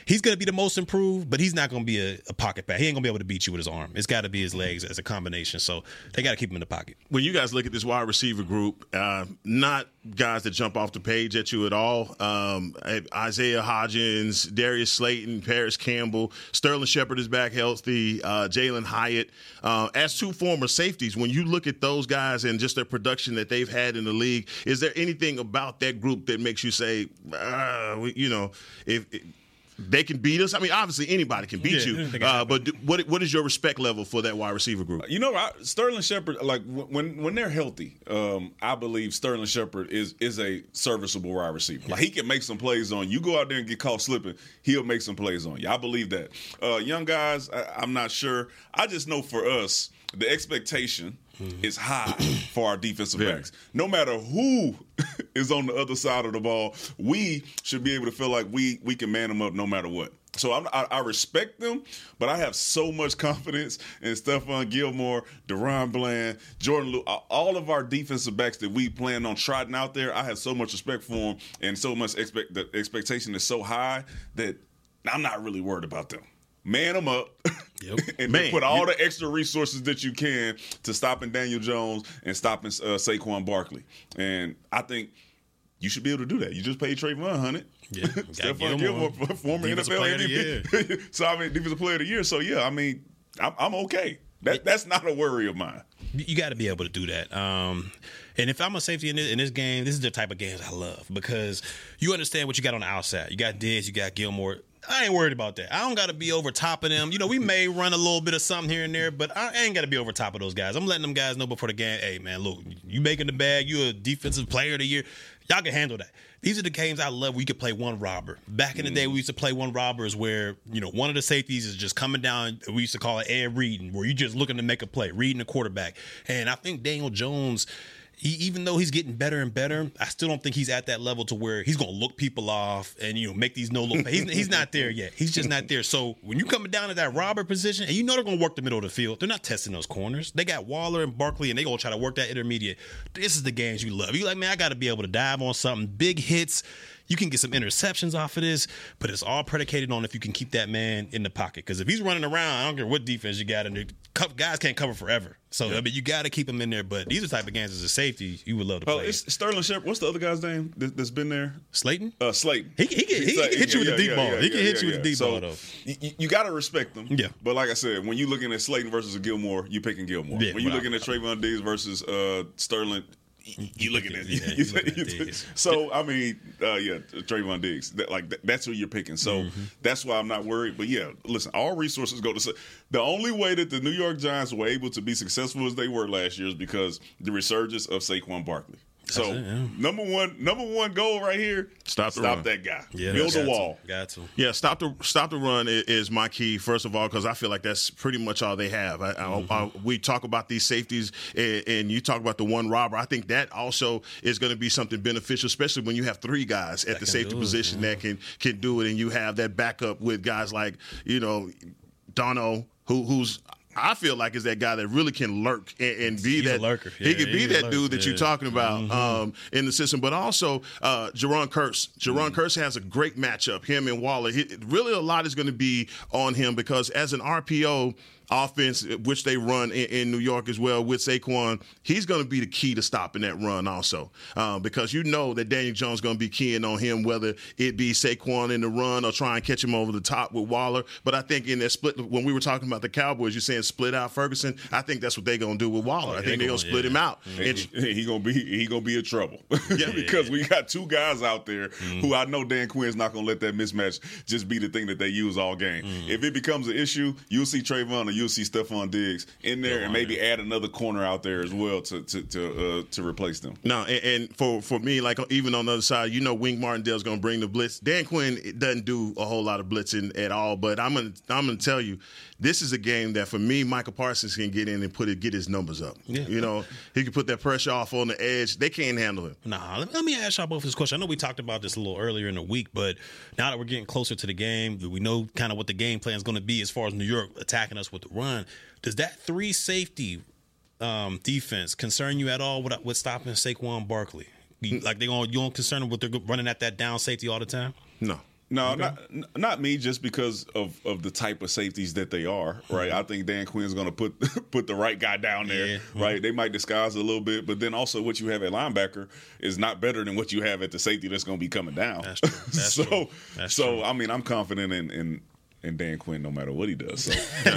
he's gonna be the most improved, but he's not gonna be a, a pocket pass. He ain't gonna be able to beat you with his arm. It's got to be his legs as a combination. So they gotta keep him in the pocket. when you guys look at this wide receiver group, uh, not guys that jump off the page at you at all. Um, Isaiah Hodgins, Darius Slayton, Parris Campbell, Sterling Shepard is back healthy, uh, Jalen Hyatt. Uh, as two former safeties, when you look at those guys and just their production that they've had in the league, is there anything about that group that makes you say, uh, you know, if, if they can beat us? I mean, obviously anybody can beat Yeah, you, uh, but do, what what is your respect level for that wide receiver group? You know, I, Sterling Shepard, like when when they're healthy, um, I believe Sterling Shepard is is a serviceable wide receiver. Like he can make some plays on you. Go out there and get caught slipping, he'll make some plays on you. I believe that. Uh, young guys, I, I'm not sure. I just know for us, the expectation mm-hmm. is high (clears throat) for our defensive Very. backs. No matter who (laughs) is on the other side of the ball, we should be able to feel like we we can man them up no matter what. So I'm, I, I respect them, but I have so much (laughs) confidence in Stephon Gilmore, DaRon Bland, Jourdan Lewis, uh, all of our defensive backs that we plan on trotting out there. I have so much respect for them, and so much expect the expectation is so high that I'm not really worried about them. Man them up, Yep. (laughs) and Man, put all the extra resources that you can to stopping Daniel Jones and stopping uh, Saquon Barkley. And I think you should be able to do that. You just paid Trevon hundred. Yeah, (laughs) Stephon Gilmore. (laughs) Former Defensive NFL player of the MVP. so I mean, defensive player of the year. So yeah, I mean, I'm, I'm okay. That that's not a worry of mine. you got to be able to do that. Um, and if I'm a safety in this, in this game, this is the type of games I love because you understand what you got on the outside. You got Diggs, you got Gilmore. I ain't worried about that. I don't got to be over top of them. You know, we may run a little bit of something here and there, but I ain't got to be over top of those guys. I'm letting them guys know before the game. Hey, man, look, you making the bag. You a defensive player of the year. Y'all can handle that. These are the games I love We could play one robber. Back in the day, mm. we used to play one robbers where, you know, one of the safeties is just coming down. We used to call it air reading, where you just looking to make a play, reading the quarterback. And I think Daniel Jones, he, even though he's getting better and better, I still don't think he's at that level to where he's going to look people off and, you know, make these no look. He's, he's not there yet. He's just not there. So when you're coming down to that robber position, and you know they're going to work the middle of the field, they're not testing those corners. They got Waller and Barkley, and they going to try to work that intermediate. This is the games you love. You like, man, I got to be able to dive on something, big hits. You can get some interceptions off of this, but it's all predicated on if you can keep that man in the pocket. Because if he's running around, I don't care what defense you got in there, guys can't cover forever. So yeah. I mean, you got to keep him in there. But these are the type of games as a safety you would love to oh, play. It's Sterling Shepard. What's the other guy's name that's been there? Slayton. Uh, Slayton. He, he, can, he, can hit you with a deep ball. he can hit you with a deep so ball though. You, you got to respect them. Yeah. But like I said, when you're looking at Slayton versus Gilmore, you're picking Gilmore. when you're looking I, at Trevon Diggs versus uh, Sterling, you looking at yeah, (laughs) you, (laughs) so I mean, uh, yeah, Trevon Diggs. That, like that's who you're picking. So mm-hmm. that's why I'm not worried. But yeah, listen, all resources go to. The only way that the New York Giants were able to be successful as they were last year is because the resurgence of Saquon Barkley. So it, yeah. number one, number one goal right here: stop, stop that guy. Yeah, build the wall. To. Got to. Yeah, stop the stop the run is, my key. First of all, because I feel like that's pretty much all they have. I, mm-hmm. I, I, we talk about these safeties, and, and, you talk about the one robber. I think that also is going to be something beneficial, especially when you have three guys at that the safety position it, that can can do it, and you have that backup with guys like you know Dono, who who's I feel like is that guy that really can lurk and, and be he's that lurker. Yeah, he could be that dude that yeah. you're talking about mm-hmm. um, in the system. But also uh, Jayron Kearse. Jayron mm-hmm. Kearse has a great matchup. Him and Waller. He, really, a lot is going to be on him because as an RPO offense, which they run in, in, New York as well with Saquon, he's going to be the key to stopping that run also. Uh, because you know that Daniel Jones is going to be keying on him, whether it be Saquon in the run or try and catch him over the top with Waller. But I think in that split, when we were talking about the Cowboys, you're saying split out Ferguson. I think that's what they're going to do with Waller. I think they're going to split yeah. him out. Mm-hmm. He's he gonna be he gonna be in trouble. (laughs) yeah, (laughs) because we got two guys out there mm-hmm. who I know Dan Quinn's not going to let that mismatch just be the thing that they use all game. Mm-hmm. If it becomes an issue, you'll see Trevon or you'll see Stefon Diggs in there, and maybe add another corner out there as well to to to, uh, to replace them. No, and, and, for for me, like even on the other side, you know, Wink Martindale's going to bring the blitz. Dan Quinn doesn't do a whole lot of blitzing at all, but I'm gonna I'm gonna tell you, this is a game that for me, Michael Parsons can get in and put it get his numbers up. Yeah. You know, he can put that pressure off on the edge. They can't handle him. Nah, let me ask y'all both this question. I know we talked about this a little earlier in the week, but now that we're getting closer to the game, we know kind of what the game plan is going to be as far as New York attacking us with the run. Does that three safety um, defense concern you at all with, with stopping Saquon Barkley? You, like they going you don't concern with they're running at that down safety all the time? No. No, okay. not not me. Just because of, of the type of safeties that they are, right? Mm-hmm. I think Dan Quinn's going to put (laughs) put the right guy down there, yeah. right? Mm-hmm. They might disguise a little bit, but then also what you have at linebacker is not better than what you have at the safety that's going to be coming down. That's true. That's (laughs) so, true. That's so true. I mean, I'm confident in, in and Dan Quinn no matter what he does. So, (laughs) so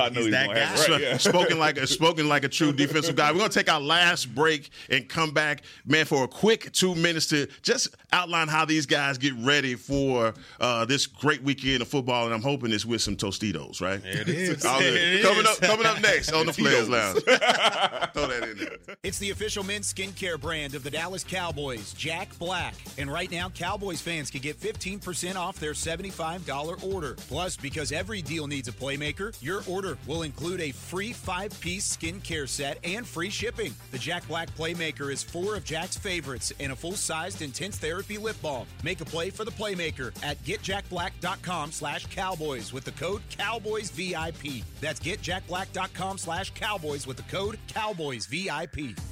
I know he's, he's gonna have it right. Yeah. spoken like a (laughs) spoken like a true defensive guy. We're gonna take our last break and come back, man, for a quick two minutes to just outline how these guys get ready for uh, this great weekend of football. And I'm hoping it's with some Tostitos, right? It is. (laughs) it coming is. up coming up next on the Players Lounge. Throw that in there. It's the official men's skincare brand of the Dallas Cowboys, Jack Black. And right now, Cowboys fans can get 15% off their $75 order. Plus, because every deal needs a playmaker, your order will include a free five piece skincare set and free shipping. The Jack Black Playmaker is four of Jack's favorites and a full sized intense therapy lip balm. Make a play for the Playmaker at getjackblack.com slash cowboys with the code CowboysVIP. That's getjackblack.com slash cowboys with the code CowboysVIP.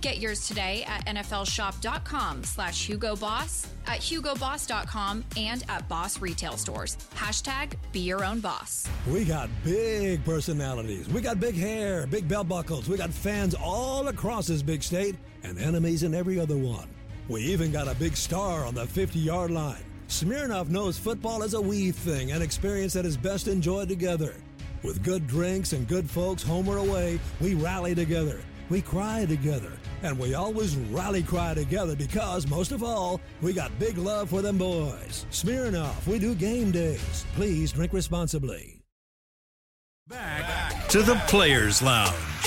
Get yours today at nflshop.com slash hugoboss, at hugoboss.com, and at Boss retail stores. Hashtag be your own boss. We got big personalities. We got big hair, big belt buckles. We got fans all across this big state and enemies in every other one. We even got a big star on the 50 yard line. Smirnoff knows football is a we thing, an experience that is best enjoyed together. With good drinks and good folks home or away, we rally together, we cry together, and we always rally cry together because, most of all, we got big love for them boys. Smirnoff, we do game days. Please drink responsibly. Back to the Players Lounge.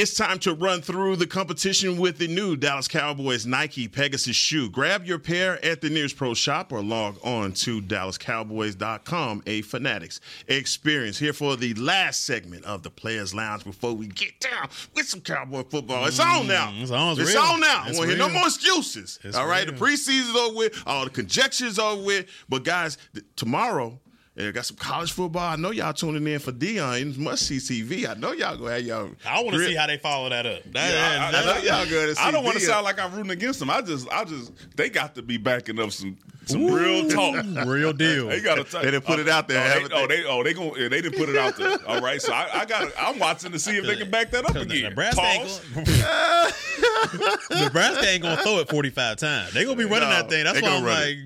It's time to run through the competition with the new Dallas Cowboys Nike Pegasus shoe. Grab your pair at the nearest pro shop or log on to DallasCowboys.com, a Fanatics experience. Here for the last segment of the Players Lounge before we get down with some Cowboy football. It's on now. Mm, it's on, it's real. on now. It's I want to hear no more excuses. It's all right, real. the preseason's over with. All the conjectures are over with. But guys, th- tomorrow. I got some college football. I know y'all tuning in for Deion. It's must see TV. I know y'all gonna have y'all. I want to see how they follow that up. That, Yeah, I- that- I know y'all good to I don't want to sound like I'm rooting against them. I just, I just, they got to be backing up some, some real talk. (laughs) real deal. They got to. They didn't put it out there, Oh, they, oh, they? they, oh, they going yeah, they didn't put it out there. All right, so I, I got. I'm watching to see if they can back that up again. Nebraska ain't, gonna, (laughs) Nebraska ain't gonna throw it 45 times. They gonna be running No, that thing. That's why I'm run like,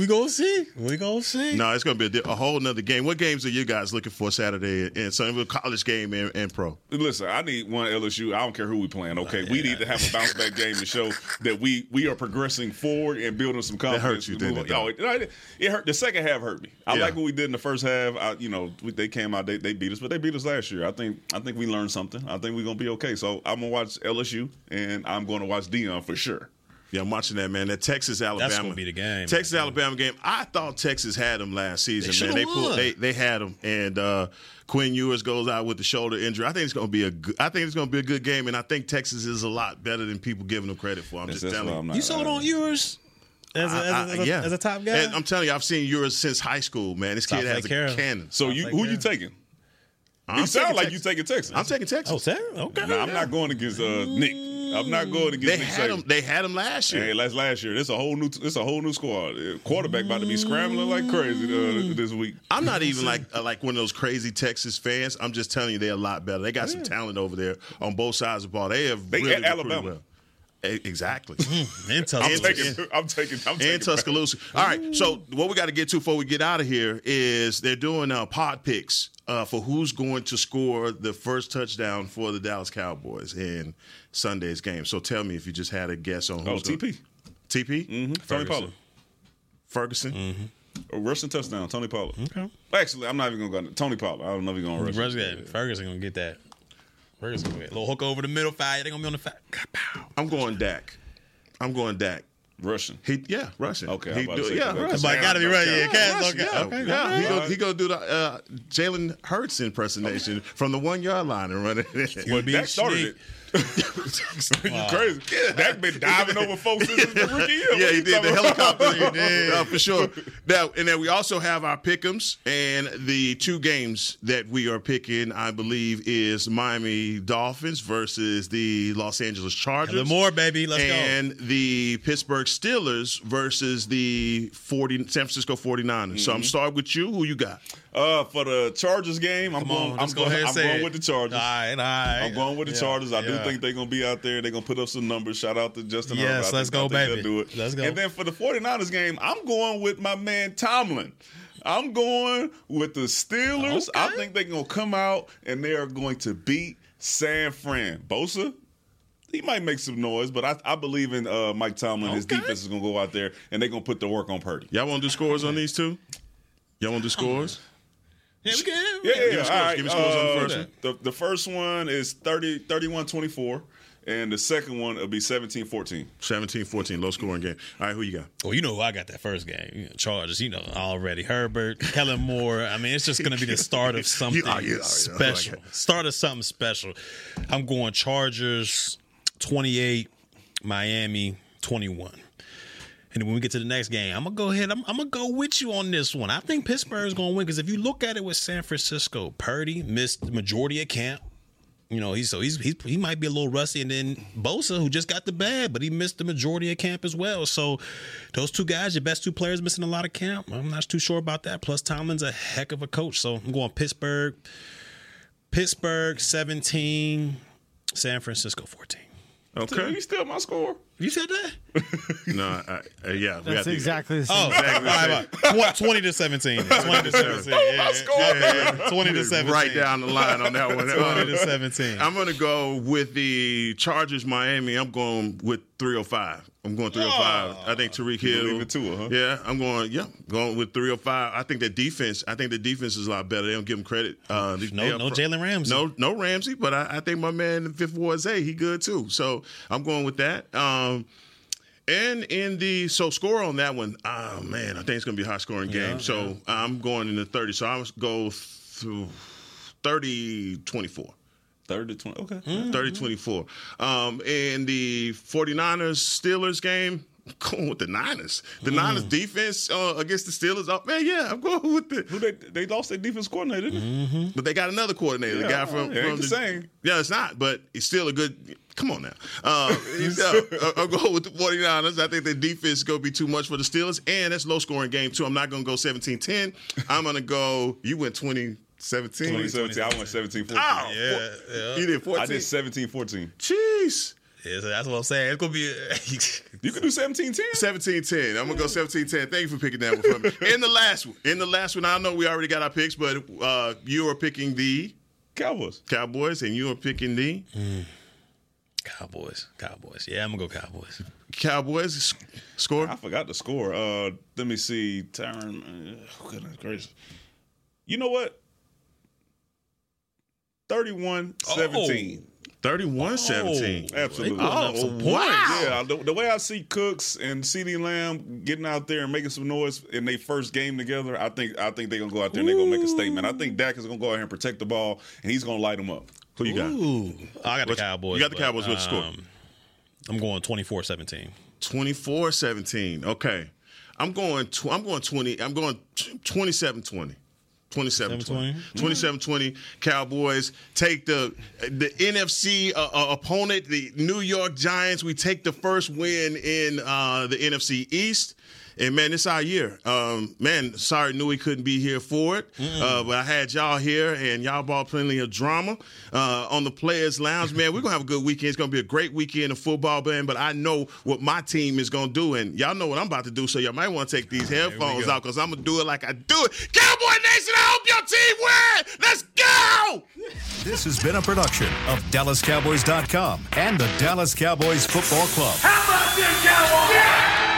we gonna see. We gonna see. No, it's going to be a, a whole nother game. What games are you guys looking for Saturday? And some of college game and, and pro. Listen, I need one LSU. I don't care who we playing. Okay, oh, we need to have a bounce back game to show that we we are progressing forward and building some confidence. That hurt you, didn't it, Oh, it, it, hurt. The second half hurt me. I Yeah. like what we did in the first half. I, you know, we, they came out, they, they beat us, but they beat us last year. I think I think we learned something. I think we're gonna be okay. So I'm gonna watch LSU and I'm going to watch Deion for sure. Yeah, I'm watching that, man. That Texas Alabama. That's gonna be the game. Texas Alabama game. I thought Texas had them last season, They man. They shoulda pulled, they they had them, and uh, Quinn Ewers goes out with the shoulder injury. I think it's going to be a good, I think it's going to be a good game, and I think Texas is a lot better than people giving them credit for. I'm That's- just that's telling you. Not- You sold on Ewers as a, as, a, I- as, a, yeah. as a top guy. And I'm telling you, I've seen Ewers since high school, man. This South kid has a Carroll. cannon. So Sounds you like who that. you taking? I'm you sound like Texas. you taking Texas. I'm taking Texas. oh, Sarah? Okay. Nah, I'm not going against uh, Nick. I'm not going against They Nick had Saban. them. They had them last year. Hey, last last year. It's a whole new. It's a whole new squad. Quarterback about to be scrambling like crazy uh, this week. I'm not even like uh, like one of those crazy Texas fans. I'm just telling you they're a lot better. They got some talent over there on both sides of the ball. They have They really Alabama. well. Exactly. (laughs) And I'm taking. I'm taking. I'm taking. and Tuscaloosa. All right. So what we got to get to before we get out of here is they're doing uh, pod picks uh, for who's going to score the first touchdown for the Dallas Cowboys in Sunday's game. So tell me if you just had a guess on Oh, who's gonna- TP. TP Mm-hmm. Tony Pollard. Ferguson. A rushing touchdown. Tony Pollard. Okay. Actually, I'm not even going to go. Tony Pollard. I don't know if he's going to rush. Rush game. Ferguson gonna get that. Ferguson gonna get a little hook over the middle fire. They gonna be on the fat. I'm going Dak. I'm going Dak. Rushing. He yeah, Russian. Okay, He do- say yeah, that. Russian. But gotta be right. Yeah, Cats. Russian, Okay. yeah, Okay. yeah. He All go he go do the uh, Jalen Hurts impersonation from the one yard line and run it. in. Well, be that started sneak. It. you crazy? Yeah. Dak been diving over folks (laughs) since his rookie year. Yeah, he you did the helicopter. He did. (laughs) Uh, for sure. Now, and then we also have our pick'ems, and the two games that we are picking, I believe, is Miami Dolphins versus the Los Angeles Chargers. The more baby. Let's and the Pittsburgh Steelers versus the 40, San Francisco 49ers. So I'm Mm-hmm. starting with you. Who you got? Uh, for the Chargers game, I'm Come going. on. I'm Let's go going. ahead and I'm say going with the Chargers. All right. All right. I'm going with the Yeah, Chargers. I do think they're going to be out there. They're going to put up some numbers. Shout out to Justin. Yes, Herbert. Let's think- I go, think they'll baby. Do it. Let's go. And then for the 49ers game, I'm going with my man Tomlin. I'm going with the Steelers. I think they're going to come out and they are going to beat San Fran. Bosa, he might make some noise, but I, I believe in uh, Mike Tomlin. His defense is going to go out there and they're going to put the work on Purdy. Y'all want to do scores on these two? Y'all want to do scores? Yeah, we can. Yeah, yeah, Give me yeah. scores. All right. Give me scores on the uh, first one. The, the first one is 30, 31-24, and the second one will be 17-14. 17 14, low scoring game. All right, who you got? Well, you know who I got that first game. You know, Chargers, you know already. Herbert, Kellen Moore. I mean, it's just going to be the start of (laughs) something You- you- special. I like start of something special. I'm going Chargers 28, Miami 21. And when we get to the next game, I'm gonna go ahead. I'm, I'm gonna go with you on this one. I think Pittsburgh's gonna win because if you look at it with San Francisco, Purdy missed the majority of camp. You know, he's so he's, he's he might be a little rusty, and then Bosa, who just got the bag, but he missed the majority of camp as well. So those two guys, your best two players, missing a lot of camp. I'm not too sure about that. Plus, Tomlin's a heck of a coach, so I'm going Pittsburgh. Pittsburgh 17, San Francisco 14. Okay. You still my score? You said that? (laughs) no, I, uh, yeah. That's have exactly the same. Oh, Exactly the all right, same. all right. 20 to 17. (laughs) 20 to 17. Yeah, yeah, yeah, yeah. 20 to 17. Right down the line on that one. (laughs) 20 to Uh, 17. I'm going to go with the Chargers Miami. I'm going with 305. I'm going 305. I think Tyreek Hill. believe it too, huh? Yeah, I'm going. Yeah, going with 305. I think the defense. I think the defense is a lot better. They don't give him credit. Uh, they- No- they no pro- Jalen Ramsey. No, no Ramsey. But I, I think my man, the Fifth Ward Zay, he good too. So I'm going with that. Um, and in the so score on that one, oh man, I think it's gonna be a high scoring game. so I'm going in the 30. So I'm go through 30 24. 30 to 20. Okay. Mm. 30 24. Um, in the 49ers Steelers game, I'm going with the Niners. The Niners defense uh, against the Steelers. Oh, man, yeah, I'm going with the. Who they they lost their defense coordinator, didn't they? But they got another coordinator, the guy from, it from the same. Yeah, it's not, but it's still a good. Come on now. Uh, (laughs) yeah, I'm going with the 49ers. I think the defense is going to be too much for the Steelers, and that's low scoring game, too. I'm not going to go 17 10. I'm going to go. You went 20 17. 2017. I went 17 14. Oh, Yeah, yeah. You did 14. I did 17 14. Jeez. Yeah, so that's what I'm saying. It's going to be. (laughs) You can do 17 10. 17 10. I'm going to go 17 10. Thank you for picking that one for me. (laughs) In the last one, in the last one, I know we already got our picks, but uh, you are picking the Cowboys. Cowboys, and you are picking the Cowboys. Cowboys. Yeah, I'm going to go Cowboys. Cowboys. S- Score? I forgot the score. Uh, let me see. Tyron. Uh, goodness gracious. You know what? 31 17. 31 17. Absolutely. They putting up some points. wow. Yeah, the, the way I see Cooks and CeeDee Lamb getting out there and making some noise in their first game together, I think I think they're gonna go out there and they're gonna make a statement. I think Dak is gonna go out here and protect the ball, and he's gonna light them up. Who you got? Ooh. I got the What's- Cowboys. you got the but, Cowboys. What's the score? um, I'm going 24 17. 24 17. Okay. I'm going tw- I'm going 20. I'm going 27 20. 27 20. 27 20. Cowboys take the the NFC uh, uh, opponent, the New York Giants. We take the first win in uh, the NFC East. And man, it's our year. Um, man, sorry, Newy couldn't be here for it, uh, but I had y'all here, and y'all brought plenty of drama uh, on the Players Lounge. Man, we're gonna have a good weekend. It's gonna be a great weekend of football, man. But I know what my team is gonna do, and y'all know what I'm about to do. So y'all might want to take these headphones out because I'm gonna do it like I do it. Cowboy Nation, I hope your team win. Let's go. This has been a production of DallasCowboys.com and the Dallas Cowboys Football Club. How about this, Cowboys?